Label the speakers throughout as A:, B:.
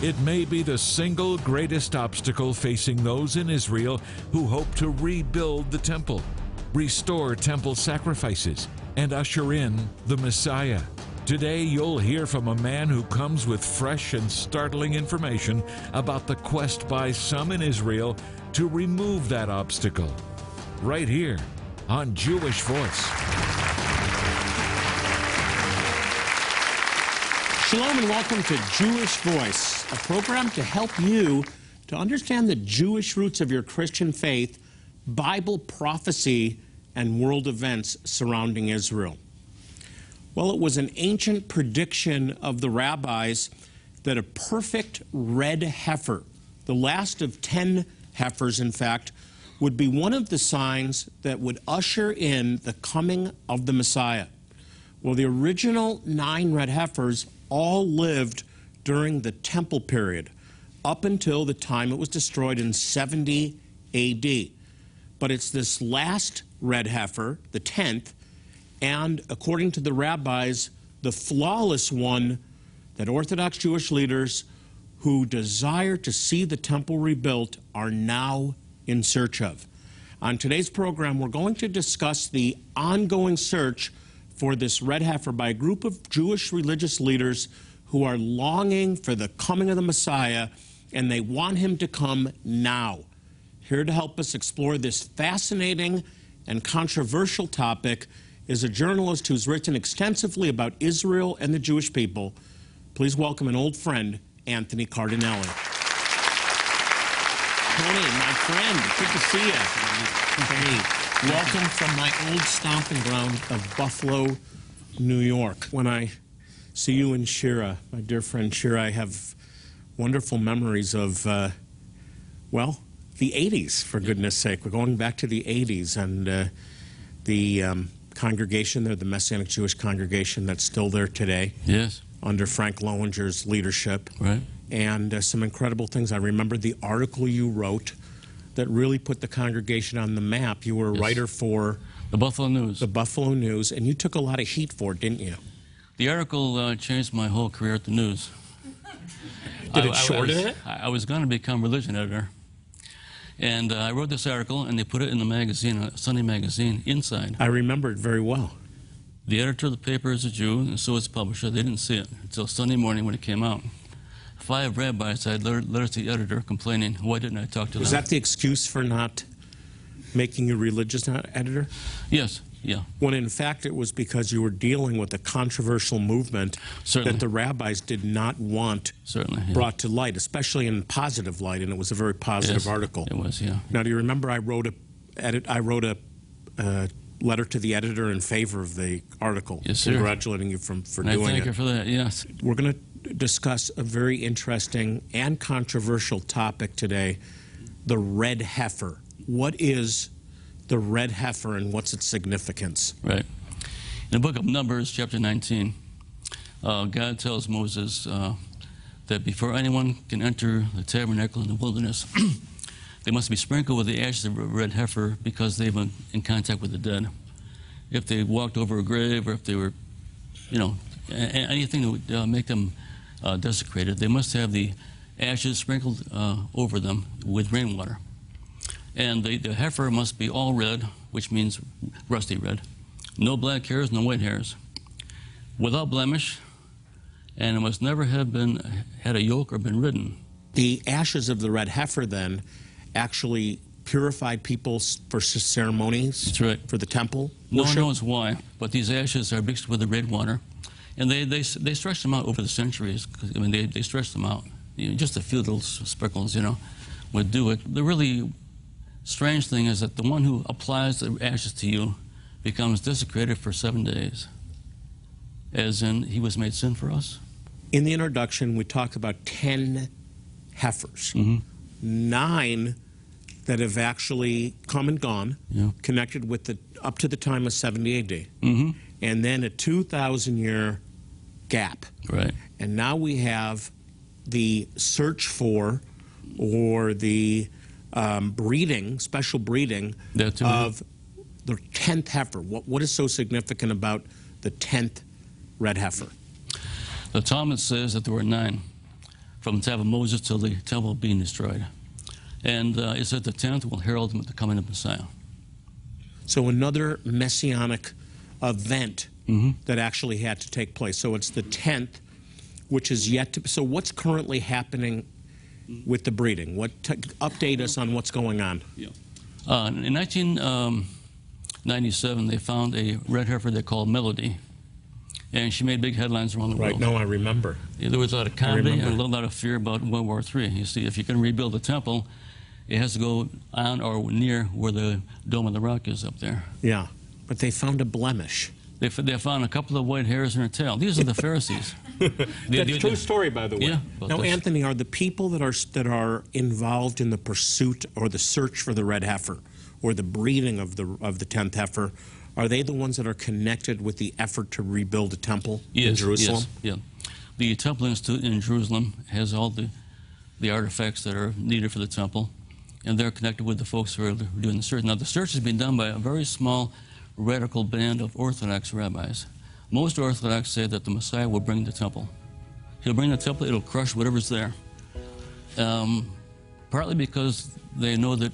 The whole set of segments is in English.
A: It may be the single greatest obstacle facing those in Israel who hope to rebuild the temple, restore temple sacrifices, and usher in the Messiah. Today, you'll hear from a man who comes with fresh and startling information about the quest by some in Israel to remove that obstacle. Right here on Jewish Voice.
B: Shalom and welcome to Jewish Voice, a program to help you to understand the Jewish roots of your Christian faith, Bible prophecy, and world events surrounding Israel. Well, it was an ancient prediction of the rabbis that a perfect red heifer, the last of ten heifers, in fact, would be one of the signs that would usher in the coming of the Messiah. Well, the original nine red heifers all lived during the temple period, up until the time it was destroyed in 70 AD. But it's this last red heifer, the 10th, and according to the rabbis, the flawless one that Orthodox Jewish leaders who desire to see the temple rebuilt are now in search of. On today's program, we're going to discuss the ongoing search for this red heifer by a group of Jewish religious leaders who are longing for the coming of the Messiah and they want him to come now. Here to help us explore this fascinating and controversial topic is a journalist who's written extensively about Israel and the Jewish people. Please welcome an old friend, Anthony Cardinale. Tony, my friend, good to see you. Tony, welcome from my old stomping ground of Buffalo, New York. When I see you and Shira, my dear friend Shira, I have wonderful memories of, uh, well, the 80s, for goodness sake. We're going back to the 80s and uh, the um, congregation there, the Messianic Jewish congregation that's still there today
C: Yes,
B: under Frank Lowenger's leadership.
C: right.
B: And uh, some incredible things. I remember the article you wrote that really put the congregation on the map. You were a
C: Yes.
B: writer for
C: The Buffalo News.
B: the Buffalo News, and you took a lot of heat for it, didn't you?
C: The article uh, changed my whole career at the news.
B: Did it
C: I,
B: shorten
C: was,
B: it?
C: I, was going to become religion editor. And uh, I wrote this article, and they put it in the magazine, a Sunday magazine, inside.
B: I remember it very well.
C: The editor of the paper is a Jew, and so is the publisher. They didn't see it until Sunday morning when it came out. Five rabbis had letter- letters to the editor complaining, why didn't I talk to
B: Was
C: them?
B: Was that the excuse for not making you religious editor?
C: Yes, yeah.
B: When in fact it was because you were dealing with a controversial movement
C: Certainly.
B: that the rabbis did not want
C: Certainly. Yeah.
B: brought to light, especially in positive light, and it was a very positive
C: Yes,
B: article.
C: It was, yeah.
B: Now, do you remember I wrote a edit? I wrote a uh, letter to the editor in favor of the article,
C: Yes, sir.
B: congratulating you from, for
C: And I thank
B: it.
C: you for that, yes.
B: We're going to discuss a very interesting and controversial topic today: the red heifer. What is the red heifer, and what's its significance?
C: Right. In the book of Numbers, chapter 19, uh, God tells Moses uh, that before anyone can enter the tabernacle in the wilderness, they must be sprinkled with the ashes of a red heifer because they've been in contact with the dead. If they walked over a grave or if they were, you know, anything that would uh, make them uh, desecrated, they must have the ashes sprinkled uh, over them with rainwater. And the, the heifer must be all red, which means rusty red. No black hairs, no white hairs. Without blemish, and it must never have been had a yoke or been ridden.
B: The ashes of the red heifer then actually purified people for ceremonies
C: That's right.
B: for the temple.
C: No one knows why, but these ashes are mixed with the red water, and they they, they stretch them out over the centuries. I mean, they, they stretch them out. You know, just a few little sprinkles, you know, would do it. The really strange thing is that the one who applies the ashes to you becomes desecrated for seven days, as in he was made sin for us.
B: In the introduction, we talk about 10 heifers,
C: Mhm.
B: nine that have actually come and gone,
C: Yeah.
B: connected with the up to the time of 70 AD,
C: Mm-hmm.
B: and then a 2,000 year gap.
C: Right.
B: And now we have the search for or the um, breeding, special breeding of the 10th heifer. What, what is so significant about the 10th red heifer?
C: The Talmud says that there were nine. from the time of Moses till the temple being destroyed. And uh, it said the tenth will herald the coming of Messiah.
B: So another messianic event
C: Mm-hmm.
B: that actually had to take place. So it's the 10th, which is yet to. So what's currently happening with the breeding? What t- update us on what's going on?
C: Uh, in 1997, they found a red heifer they called Melody, and she made big headlines around the world. Right.
B: No, I remember.
C: Yeah, There was a lot of comedy and a little lot of fear about World War III. You see, if you can rebuild the temple, it has to go on or near where the Dome of the Rock is up there.
B: Yeah, but they found a blemish.
C: They, they found a couple of white hairs in her tail. These are the Pharisees.
B: That's
C: the-
B: a true story, by the way.
C: Yeah,
B: now,
C: that's-
B: Anthony, are the people that are that are involved in the pursuit or the search for the red heifer, or the breeding of the of the tenth heifer, are they the ones that are connected with the effort to rebuild a temple in
C: Yes,
B: Jerusalem?
C: Yes, yeah. The Temple Institute in Jerusalem has all the, the artifacts that are needed for the temple, and they're connected with the folks who are doing the search. Now, the search has been done by a very small radical band of Orthodox rabbis. Most Orthodox say that the Messiah will bring the temple. He'll bring the temple, it'll crush whatever's there. Um, partly because they know that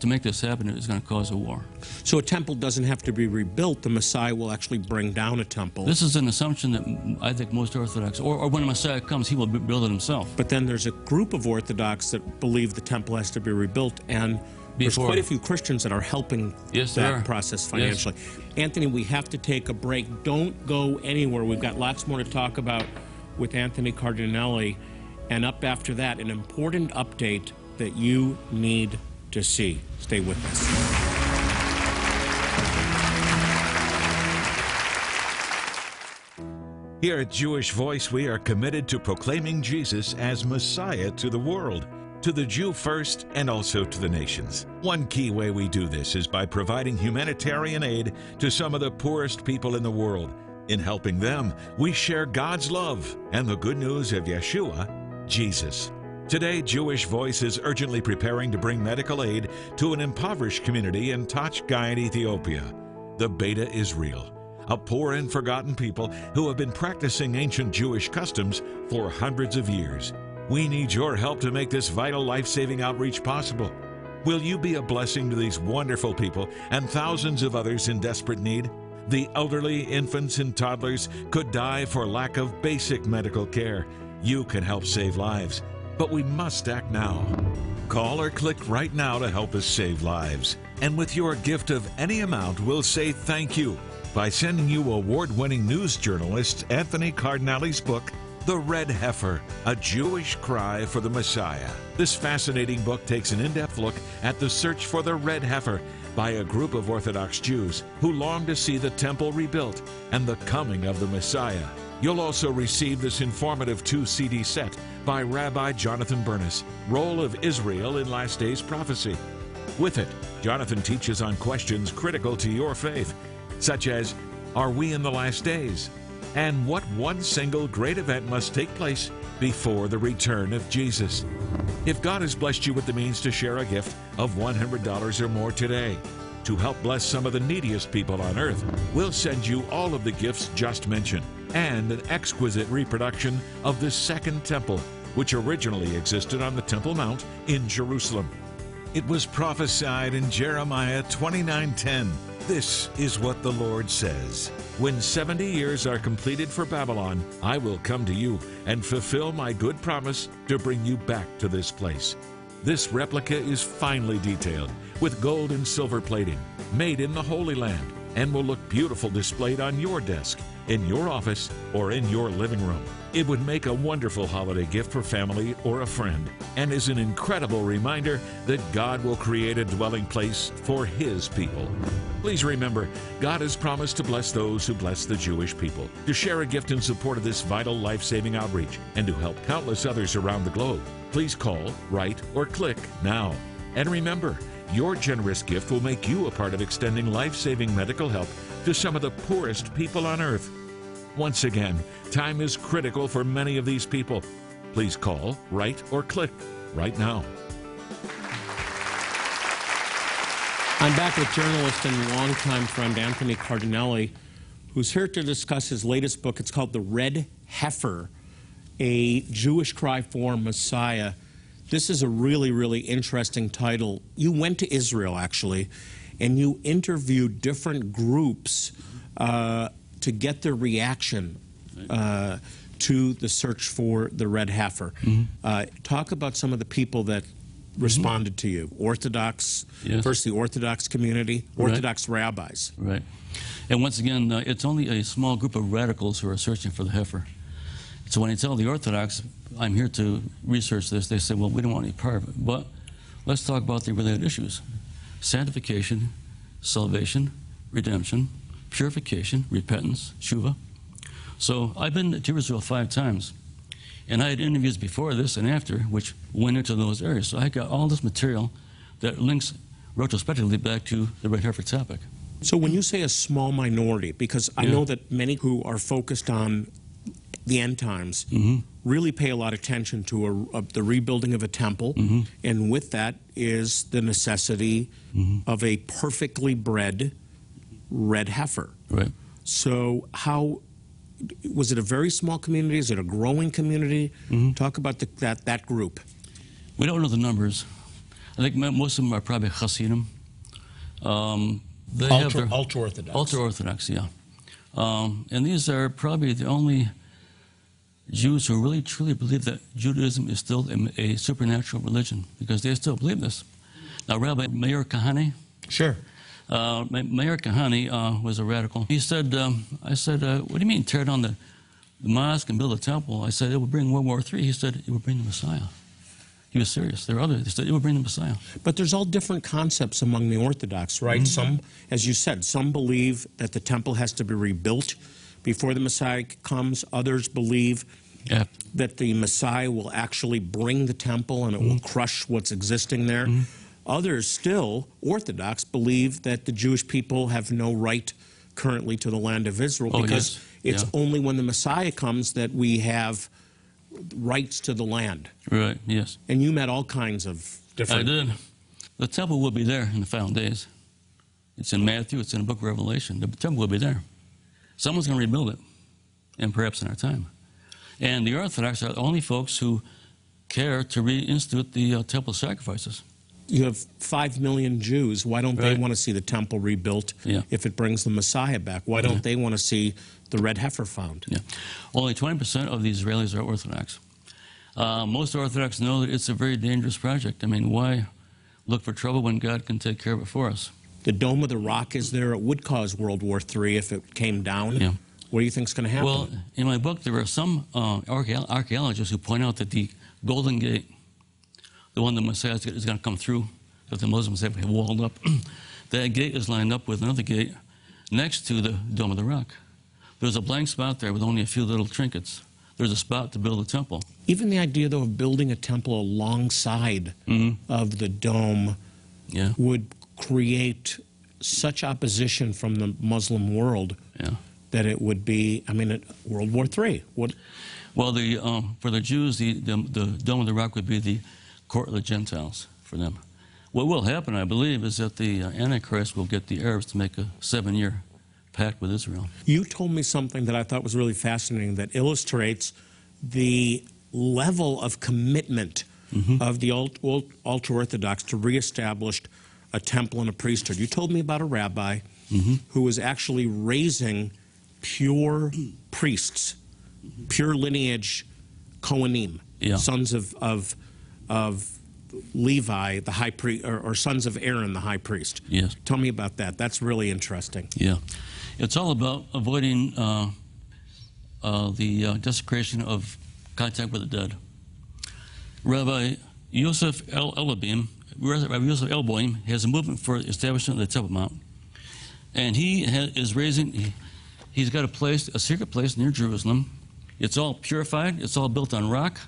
C: to make this happen, it's going to cause a war.
B: So a temple doesn't have to be rebuilt. The Messiah will actually bring down a temple.
C: This is an assumption that I think most Orthodox, or, or when the Messiah comes, he will build it himself.
B: But then there's a group of Orthodox that believe the temple has to be rebuilt, and there's
C: Before-
B: quite a few Christians that are helping
C: Yes,
B: that
C: are.
B: process
C: Yes.
B: financially. Anthony, we have to take a break. Don't go anywhere. We've got lots more to talk about with Anthony Cardinale. And up after that, an important update that you need to see. Stay with us.
A: Here at Jewish Voice, we are committed to proclaiming Jesus as Messiah to the world, to the Jew first, and also to the nations. One key way we do this is by providing humanitarian aid to some of the poorest people in the world. In helping them, we share God's love and the good news of Yeshua, Jesus. Today, Jewish Voice is urgently preparing to bring medical aid to an impoverished community in Tachgain, Ethiopia. The Beta Israel a poor and forgotten people who have been practicing ancient Jewish customs for hundreds of years. We need your help to make this vital life saving outreach possible. Will you be a blessing to these wonderful people and thousands of others in desperate need? The elderly, infants, and toddlers could die for lack of basic medical care. You can help save lives, but we must act now. Call or click right now to help us save lives. And with your gift of any amount, we'll say thank you by sending you award winning news journalist Anthony Cardinale's book, The Red Heifer A Jewish Cry for the Messiah. This fascinating book takes an in depth look at the search for the red heifer by a group of Orthodox Jews who long to see the temple rebuilt and the coming of the Messiah. You'll also receive this informative two CD set by Rabbi Jonathan Bernis, Role of Israel in Last Days Prophecy. With it, Jonathan teaches on questions critical to your faith, such as Are we in the last days? And what one single great event must take place before the return of Jesus? If God has blessed you with the means to share a gift of $100 or more today, to help bless some of the neediest people on earth, we'll send you all of the gifts just mentioned and an exquisite reproduction of the Second Temple, which originally existed on the Temple Mount in Jerusalem. It was prophesied in Jeremiah 29:10. This is what the Lord says: When 70 years are completed for Babylon, I will come to you and fulfill my good promise to bring you back to this place. This replica is finely detailed with gold and silver plating, made in the Holy Land, and will look beautiful displayed on your desk, in your office, or in your living room. It would make a wonderful holiday gift for family or a friend, and is an incredible reminder that God will create a dwelling place for His people. Please remember, God has promised to bless those who bless the Jewish people, to share a gift in support of this vital life saving outreach, and to help countless others around the globe. Please call, write, or click now. And remember, your generous gift will make you a part of extending life saving medical help to some of the poorest people on earth. Once again, time is critical for many of these people. Please call, write, or click right now.
B: I'm back with journalist and longtime friend Anthony Cardinale, who's here to discuss his latest book. It's called The Red Heifer A Jewish Cry for Messiah. This is a really, really interesting title. You went to Israel, actually, and you interviewed different groups uh, to get their reaction uh, to the search for the red heifer. Uh, talk about some of the people that responded to you Orthodox,
C: Yes.
B: first the Orthodox community,
C: Right.
B: Orthodox rabbis.
C: Right. And once again, uh, it's only a small group of radicals who are searching for the heifer. So when I tell the Orthodox, I'm here to research this, they say, well, we don't want any part of it. But let's talk about the related issues sanctification, salvation, redemption, purification, repentance, tshuva. So I've been to Israel five times. And I had interviews before this and after, which went into those areas. So I got all this material that links retrospectively back to the red heifer topic.
B: So when you say a small minority, because I
C: Yeah.
B: know that many who are focused on the end times
C: Mm-hmm.
B: really pay a lot of attention to a, a, the rebuilding of a temple,
C: Mm-hmm.
B: and with that is the necessity
C: Mm-hmm.
B: of a perfectly bred red heifer.
C: Right.
B: So how was it a very small community? Is it a growing community?
C: Mm-hmm.
B: Talk about the, that that group.
C: We don't know the numbers. I think most of them are probably Hasidim. Um, they have their
B: ultra orthodox.
C: ultra Orthodox, yeah. Um, and these are probably the only Jews who really truly believe that Judaism is still a, a supernatural religion because they still believe this. Now, Rabbi Meir Kahane,
B: Sure.
C: Uh, Ma- Meir Kahane uh, was a radical. He said, um, I said, uh, what do you mean tear down the, the mosque and build a temple? I said, it would bring World War III. He said, it would bring the Messiah. He was serious. There are others. He said, it would bring the Messiah.
B: But there's all different concepts among the Orthodox, right? Some, as you said, some believe that the temple has to be rebuilt before the Messiah comes. Others believe
C: Yeah.
B: that the Messiah will actually bring the temple and it will crush what's existing there. Others still, Orthodox, believe that the Jewish people have no right currently to the land of Israel
C: Oh,
B: because
C: yes.
B: it's
C: Yeah.
B: only when the Messiah comes that we have rights to the land.
C: Right, yes.
B: And you met all kinds of different.
C: I did. The temple will be there in the final days. It's in Matthew, it's in the book of Revelation. The temple will be there. Someone's going to rebuild it, and perhaps in our time. And the Orthodox are the only folks who care to reinstitute the uh, temple sacrifices.
B: You have five million Jews. Why don't they want to see the temple rebuilt
C: Yeah.
B: if it brings the Messiah back? Why don't they want to see the red heifer found?
C: Yeah. Only 20% of the Israelis are Orthodox. Uh, most Orthodox know that it's a very dangerous project. I mean, why look for trouble when God can take care of it for us?
B: The Dome of the Rock is there. It would cause World War III if it came down.
C: Yeah.
B: What do you think is going to happen?
C: Well, in my book, there are some uh, archae- archaeologists who point out that the Golden Gate, the one the Messiah is going to come through, that the Muslims have walled up, that gate is lined up with another gate next to the Dome of the Rock. There's a blank spot there with only a few little trinkets. There's a spot to build a temple.
B: Even the idea, though, of building a temple alongside
C: Mm-hmm.
B: of the dome
C: Yeah,
B: would create such opposition from the Muslim world
C: yeah.
B: that it would be, I mean, World War III. What,
C: Well, the, um, for the Jews, the, the, the Dome of the Rock would be the court of the Gentiles for them. What will happen, I believe, is that the uh, Antichrist will get the Arabs to make a seven year pact with Israel.
B: You told me something that I thought was really fascinating that illustrates the level of commitment of the ultra Orthodox to reestablish a temple and a priesthood. You told me about a rabbi who was actually raising pure priests, pure lineage Kohanim,
C: Yeah.
B: sons of, of, of Levi, the high priest, or, or sons of Aaron, the high priest.
C: Yes.
B: Tell me about that. That's really interesting.
C: Yeah. It's all about avoiding uh, uh, the uh, desecration of contact with the dead. Rabbi Yosef El Elabim, Rabbi Yosef Elboim, has a movement for establishment of the Temple Mount. And he ha- is raising, he, he's got a place, a secret place near Jerusalem. It's all purified, it's all built on rock,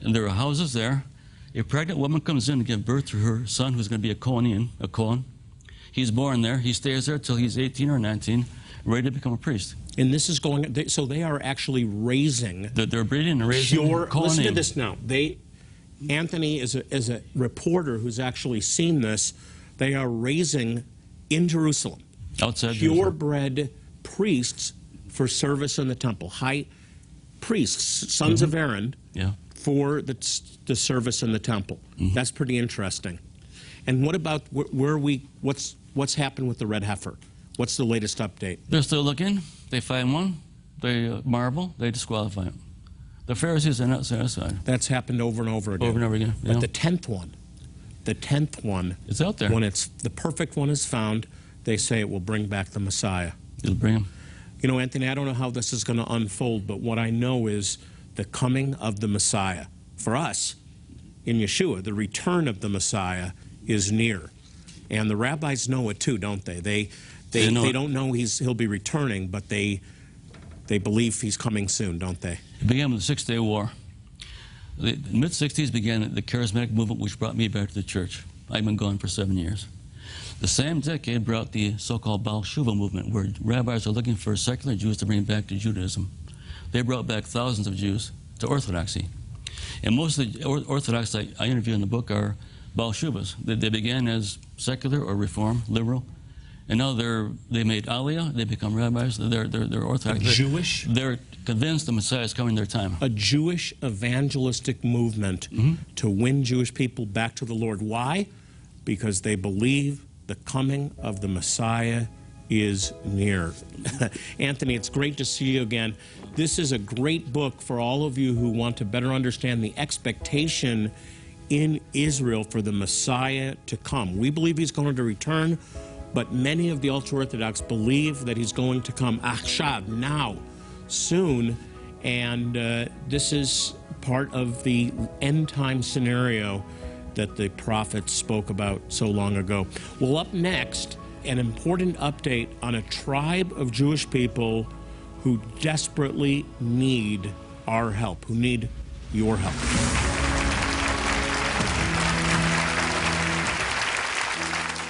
C: and there are houses there. A pregnant woman comes in to give birth to her son, who's going to be a Kohanim, a Kohen. He's born there. He stays there till he's 18 or 19, ready to become a priest.
B: And this is going. They, so they are actually raising
C: They're, they're breeding and raising
B: pure.
C: Kohanim.
B: Listen to this now. They, Anthony is a, is a reporter who's actually seen this. They are raising in Jerusalem
C: outside Jerusalem.
B: purebred priests for service in the temple. High, priests, sons of mm-hmm. Aaron,
C: Yeah.
B: For the, the service in the temple. That's pretty interesting. And what about where, where we? What's what's happened with the red heifer? What's the latest update?
C: They're still looking. They find one. They uh, marvel. They disqualify him. The Pharisees are not satisfied.
B: That's happened over and over again.
C: Over and over again.
B: But the tenth one, the tenth one,
C: it's out there.
B: when it's the perfect one is found, they say it will bring back the Messiah.
C: It'll bring him.
B: You know, Anthony, I don't know how this is going to unfold, but what I know is the coming of the Messiah. For us, in Yeshua, the return of the Messiah is near. And the rabbis know it too, don't they? They they,
C: They
B: they don't know he's he'll be returning, but they they believe he's coming soon, don't they?
C: It began with the Six Day War. The mid 60s began the charismatic movement, which brought me back to the church. I've been gone for seven years. The same decade brought the so called Baal Shuva movement, where rabbis are looking for secular Jews to bring back to Judaism. They brought back thousands of Jews to Orthodoxy. And most of the Orthodox I, I interview in the book are Baal Shuvas. They, they began as secular or reform, liberal, and now they're they made Aliyah. They become rabbis. They're they're, they're Orthodox. They're-
B: Jewish?
C: They're convinced the Messiah is coming their time.
B: a Jewish evangelistic movement mm-hmm. to win Jewish people back to the Lord. Why? Because they believe the coming of the Messiah is near. Anthony, it's great to see you again. This is a great book for all of you who want to better understand the expectation in Israel for the Messiah to come. We believe he's going to return, but many of the ultra Orthodox believe that he's going to come achshav, now, soon. And uh, this is part of the end time scenario that the prophets spoke about so long ago. Well, up next, an important update on a tribe of Jewish people who desperately need our help, who need your help.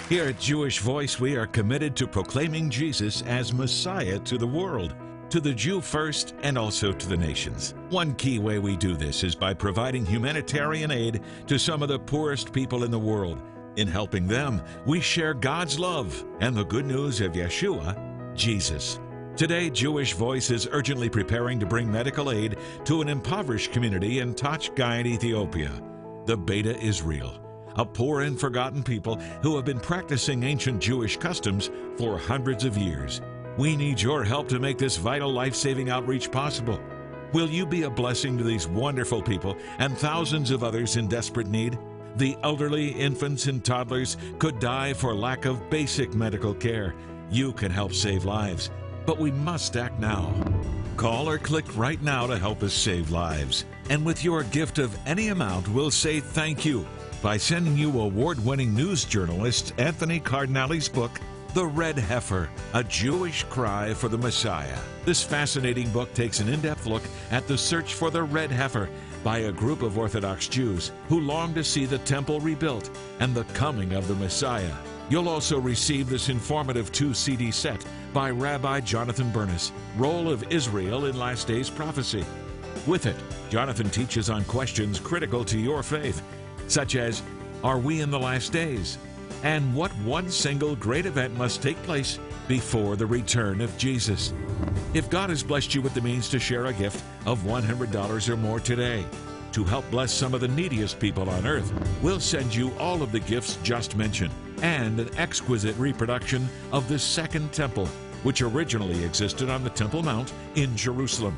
A: Here at Jewish Voice, we are committed to proclaiming Jesus as Messiah to the world, to the Jew first, and also to the nations. One key way we do this is by providing humanitarian aid to some of the poorest people in the world. In helping them, we share God's love and the good news of Yeshua, Jesus. Today, Jewish Voice is urgently preparing to bring medical aid to an impoverished community in Tachgain, Ethiopia. The Beta Israel a poor and forgotten people who have been practicing ancient Jewish customs for hundreds of years. We need your help to make this vital life saving outreach possible. Will you be a blessing to these wonderful people and thousands of others in desperate need? The elderly, infants, and toddlers could die for lack of basic medical care. You can help save lives, but we must act now. Call or click right now to help us save lives. And with your gift of any amount, we'll say thank you by sending you award winning news journalist Anthony Cardinale's book, The Red Heifer A Jewish Cry for the Messiah. This fascinating book takes an in depth look at the search for the red heifer by a group of Orthodox Jews who long to see the temple rebuilt and the coming of the Messiah. You'll also receive this informative two CD set by Rabbi Jonathan Bernis, Role of Israel in Last Days Prophecy. With it, Jonathan teaches on questions critical to your faith such as Are we in the last days? And what one single great event must take place before the return of Jesus? If God has blessed you with the means to share a gift of $100 or more today to help bless some of the neediest people on earth, we'll send you all of the gifts just mentioned and an exquisite reproduction of the Second Temple, which originally existed on the Temple Mount in Jerusalem.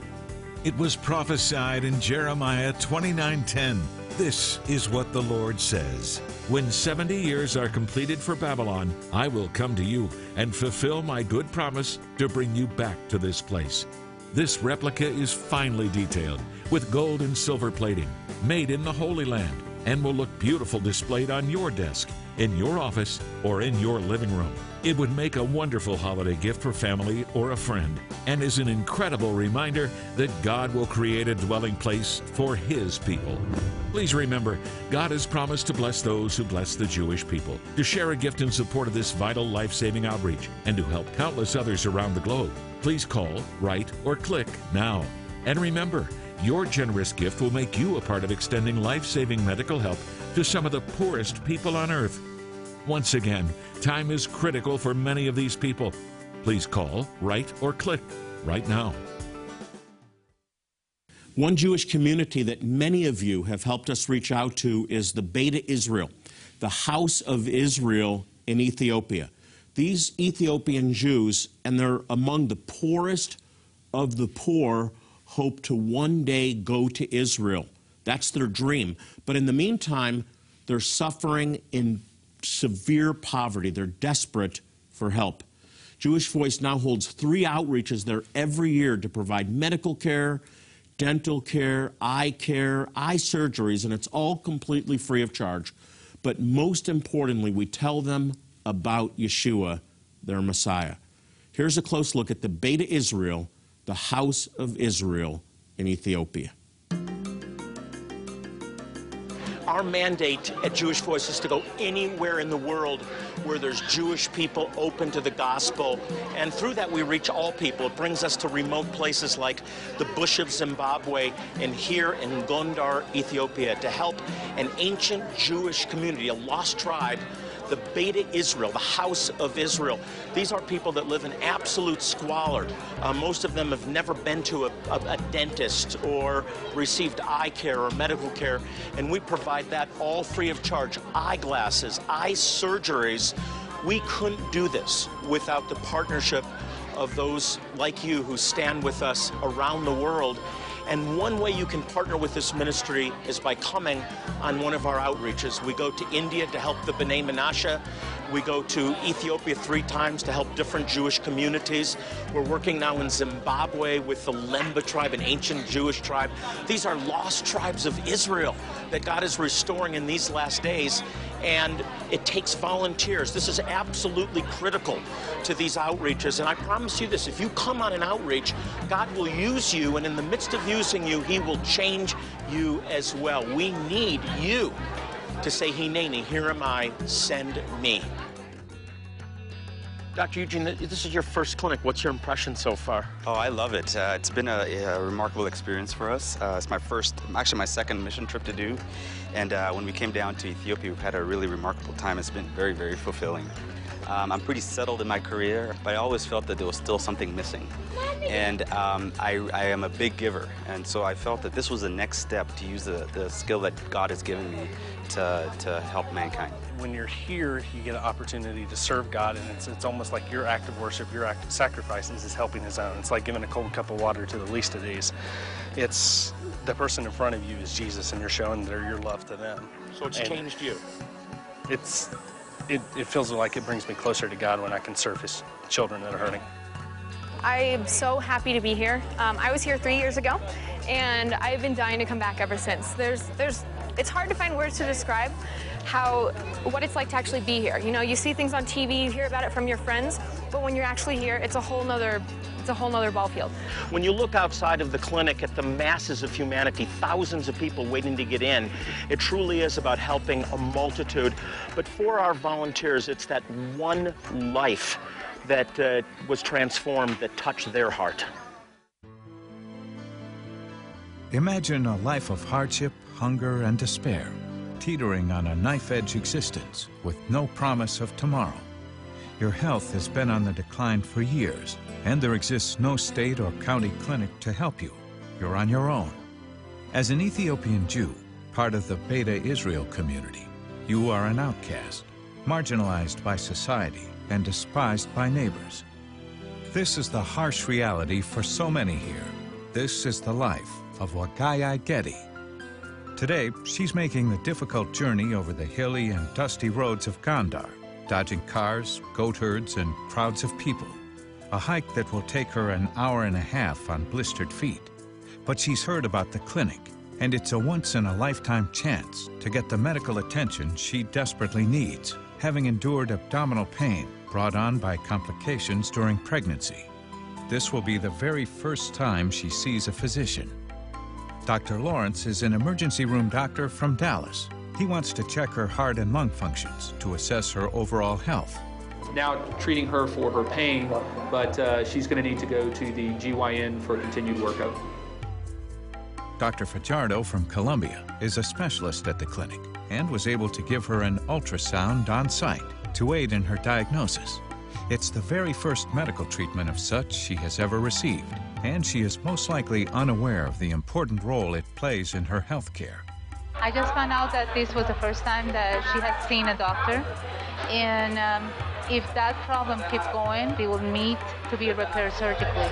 A: It was prophesied in Jeremiah 29:10. This is what the Lord says. When 70 years are completed for Babylon, I will come to you and fulfill my good promise to bring you back to this place. This replica is finely detailed with gold and silver plating, made in the Holy Land, and will look beautiful displayed on your desk, in your office, or in your living room. It would make a wonderful holiday gift for family or a friend, and is an incredible reminder that God will create a dwelling place for His people. Please remember, God has promised to bless those who bless the Jewish people. To share a gift in support of this vital life saving outreach and to help countless others around the globe, please call, write, or click now. And remember, your generous gift will make you a part of extending life saving medical help to some of the poorest people on earth. Once again, time is critical for many of these people. Please call, write, or click right now.
B: One Jewish community that many of you have helped us reach out to is the Beta Israel, the House of Israel in Ethiopia. These Ethiopian Jews, and they're among the poorest of the poor, hope to one day go to Israel. That's their dream. But in the meantime, they're suffering in severe poverty. They're desperate for help. Jewish Voice now holds three outreaches there every year to provide medical care, dental care, eye care, eye surgeries, and it's all completely free of charge. But most importantly, we tell them about Yeshua, their Messiah. Here's a close look at the Beta Israel, the House of Israel in Ethiopia. Our mandate at Jewish Voice is to go anywhere in the world where there's Jewish people open to the gospel. And through that, we reach all people. It brings us to remote places like the bush of Zimbabwe and here in Gondar, Ethiopia, to help an ancient Jewish community, a lost tribe the Beta Israel, the House of Israel. These are people that live in absolute squalor. Uh, most of them have never been to a, a, a, dentist or received eye care or medical care, and we provide that all free of charge. Eyeglasses, eye surgeries. We couldn't do this without the partnership of those like you who stand with us around the world and one way you can partner with this ministry is by coming on one of our outreaches. We go to India to help the B'nai Menashe. We go to Ethiopia three times to help different Jewish communities. We're working now in Zimbabwe with the Lemba tribe, an ancient Jewish tribe. These are lost tribes of Israel that God is restoring in these last days and it takes volunteers. This is absolutely critical to these outreaches. And I promise you this if you come on an outreach, God will use you, and in the midst of using you, He will change you as well. We need you to say, Hineni, here am I, send me. Dr. Eugene, this is your first clinic. What's your impression so far?
D: Oh, I love it. Uh, it's been a, a, remarkable experience for us. Uh, it's my first, actually my second mission trip to do. And uh, when we came down to Ethiopia, we've had a really remarkable time. It's been very, very fulfilling. Um, I'm pretty settled in my career, but I always felt that there was still something missing. And um, I, I, am a big giver, and so I felt that this was the next step to use the, the skill that God has given me to, to help mankind.
E: When you're here, you get an opportunity to serve God, and it's, it's almost like your act of worship, your act of sacrifices is helping His own. It's like giving a cold cup of water to the least of these. It's the person in front of you is Jesus, and you're showing their, your love to them.
B: So it's
E: and
B: changed you.
E: It's it, it feels like it brings me closer to God when I can serve His children that are hurting.
F: I am so happy to be here. Um, I was here three years ago, and I've been dying to come back ever since. There's, there's, it's hard to find words to describe how, what it's like to actually be here. You know, you see things on TV, you hear about it from your friends, but when you're actually here, it's a whole nother it's a whole nother ball field.
B: When you look outside of the clinic at the masses of humanity, thousands of people waiting to get in, it truly is about helping a multitude. But for our volunteers, it's that one life that uh, was transformed that touched their heart.
G: Imagine a life of hardship, hunger, and despair, teetering on a knife edge existence with no promise of tomorrow. Your health has been on the decline for years, and there exists no state or county clinic to help you. You're on your own. As an Ethiopian Jew, part of the Beta Israel community, you are an outcast, marginalized by society and despised by neighbors. This is the harsh reality for so many here. This is the life of Wagayi Getty. Today, she's making the difficult journey over the hilly and dusty roads of Gondar, dodging cars, goat herds, and crowds of people. A hike that will take her an hour and a half on blistered feet. But she's heard about the clinic, and it's a once-in-a-lifetime chance to get the medical attention she desperately needs, having endured abdominal pain brought on by complications during pregnancy. This will be the very first time she sees a physician. Dr. Lawrence is an emergency room doctor from Dallas. He wants to check her heart and lung functions to assess her overall health.
H: Now treating her for her pain, but uh, she's going to need to go to the GYN for continued workup.
G: Dr. Fajardo from Columbia is a specialist at the clinic and was able to give her an ultrasound on site to aid in her diagnosis. It's the very first medical treatment of such she has ever received, and she is most likely unaware of the important role it plays in her health care.
I: I just found out that this was the first time that she had seen a doctor, and um, if that problem keeps going, they will need to be repaired surgically.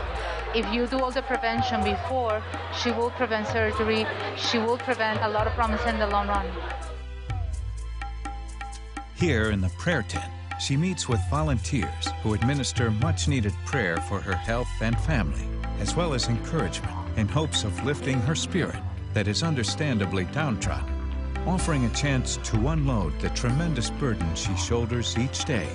I: If you do all the prevention before, she will prevent surgery. She will prevent a lot of problems in the long run.
G: Here in the prayer tent, she meets with volunteers who administer much needed prayer for her health and family, as well as encouragement in hopes of lifting her spirit that is understandably downtrodden, offering a chance to unload the tremendous burden she shoulders each day.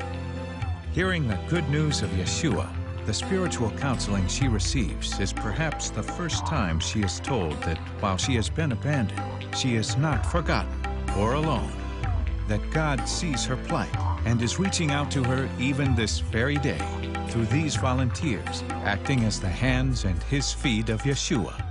G: Hearing the good news of Yeshua, the spiritual counseling she receives is perhaps the first time she is told that while she has been abandoned, she is not forgotten or alone, that God sees her plight and is reaching out to her even this very day through these volunteers acting as the hands and his feet of Yeshua.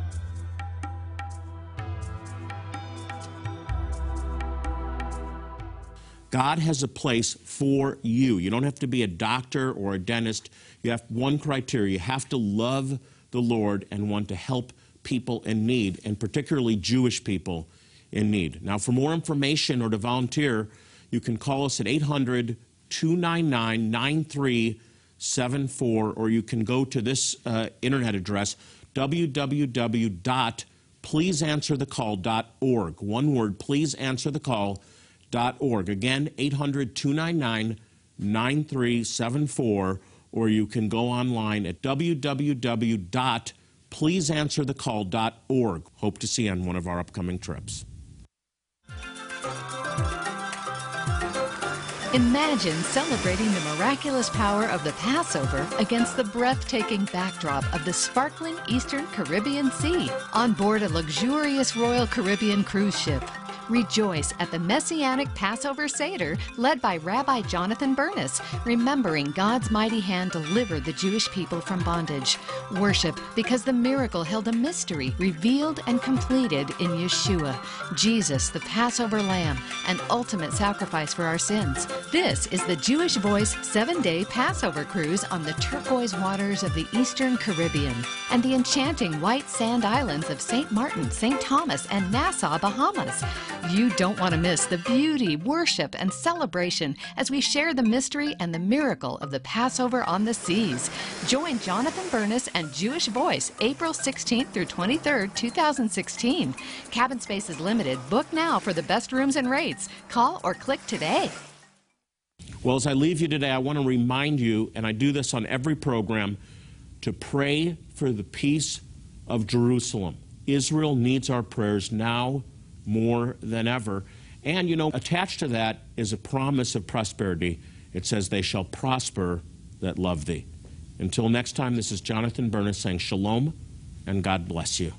B: God has a place for you. You don't have to be a doctor or a dentist. You have one criteria. You have to love the Lord and want to help people in need, and particularly Jewish people in need. Now, for more information or to volunteer, you can call us at 800 299 9374, or you can go to this uh, internet address www.pleaseanswerthecall.org. One word, Again, 800 299 9374, or you can go online at www.pleaseanswerthecall.org. Hope to see you on one of our upcoming trips.
J: Imagine celebrating the miraculous power of the Passover against the breathtaking backdrop of the sparkling Eastern Caribbean Sea on board a luxurious Royal Caribbean cruise ship. Rejoice at the Messianic Passover Seder led by Rabbi Jonathan Bernis, remembering God's mighty hand delivered the Jewish people from bondage. Worship because the miracle held a mystery revealed and completed in Yeshua, Jesus, the Passover Lamb, an ultimate sacrifice for our sins. This is the Jewish Voice seven day Passover cruise on the turquoise waters of the Eastern Caribbean and the enchanting white sand islands of St. Martin, St. Thomas, and Nassau, Bahamas. You don't want to miss the beauty, worship, and celebration as we share the mystery and the miracle of the Passover on the seas. Join Jonathan Bernis and Jewish Voice April 16th through 23rd, 2016. Cabin space is limited. Book now for the best rooms and rates. Call or click today.
B: Well, as I leave you today, I want to remind you, and I do this on every program, to pray for the peace of Jerusalem. Israel needs our prayers now more than ever. And, you know, attached to that is a promise of prosperity. It says, They shall prosper that love thee. Until next time, this is Jonathan Bernis saying shalom and God bless you.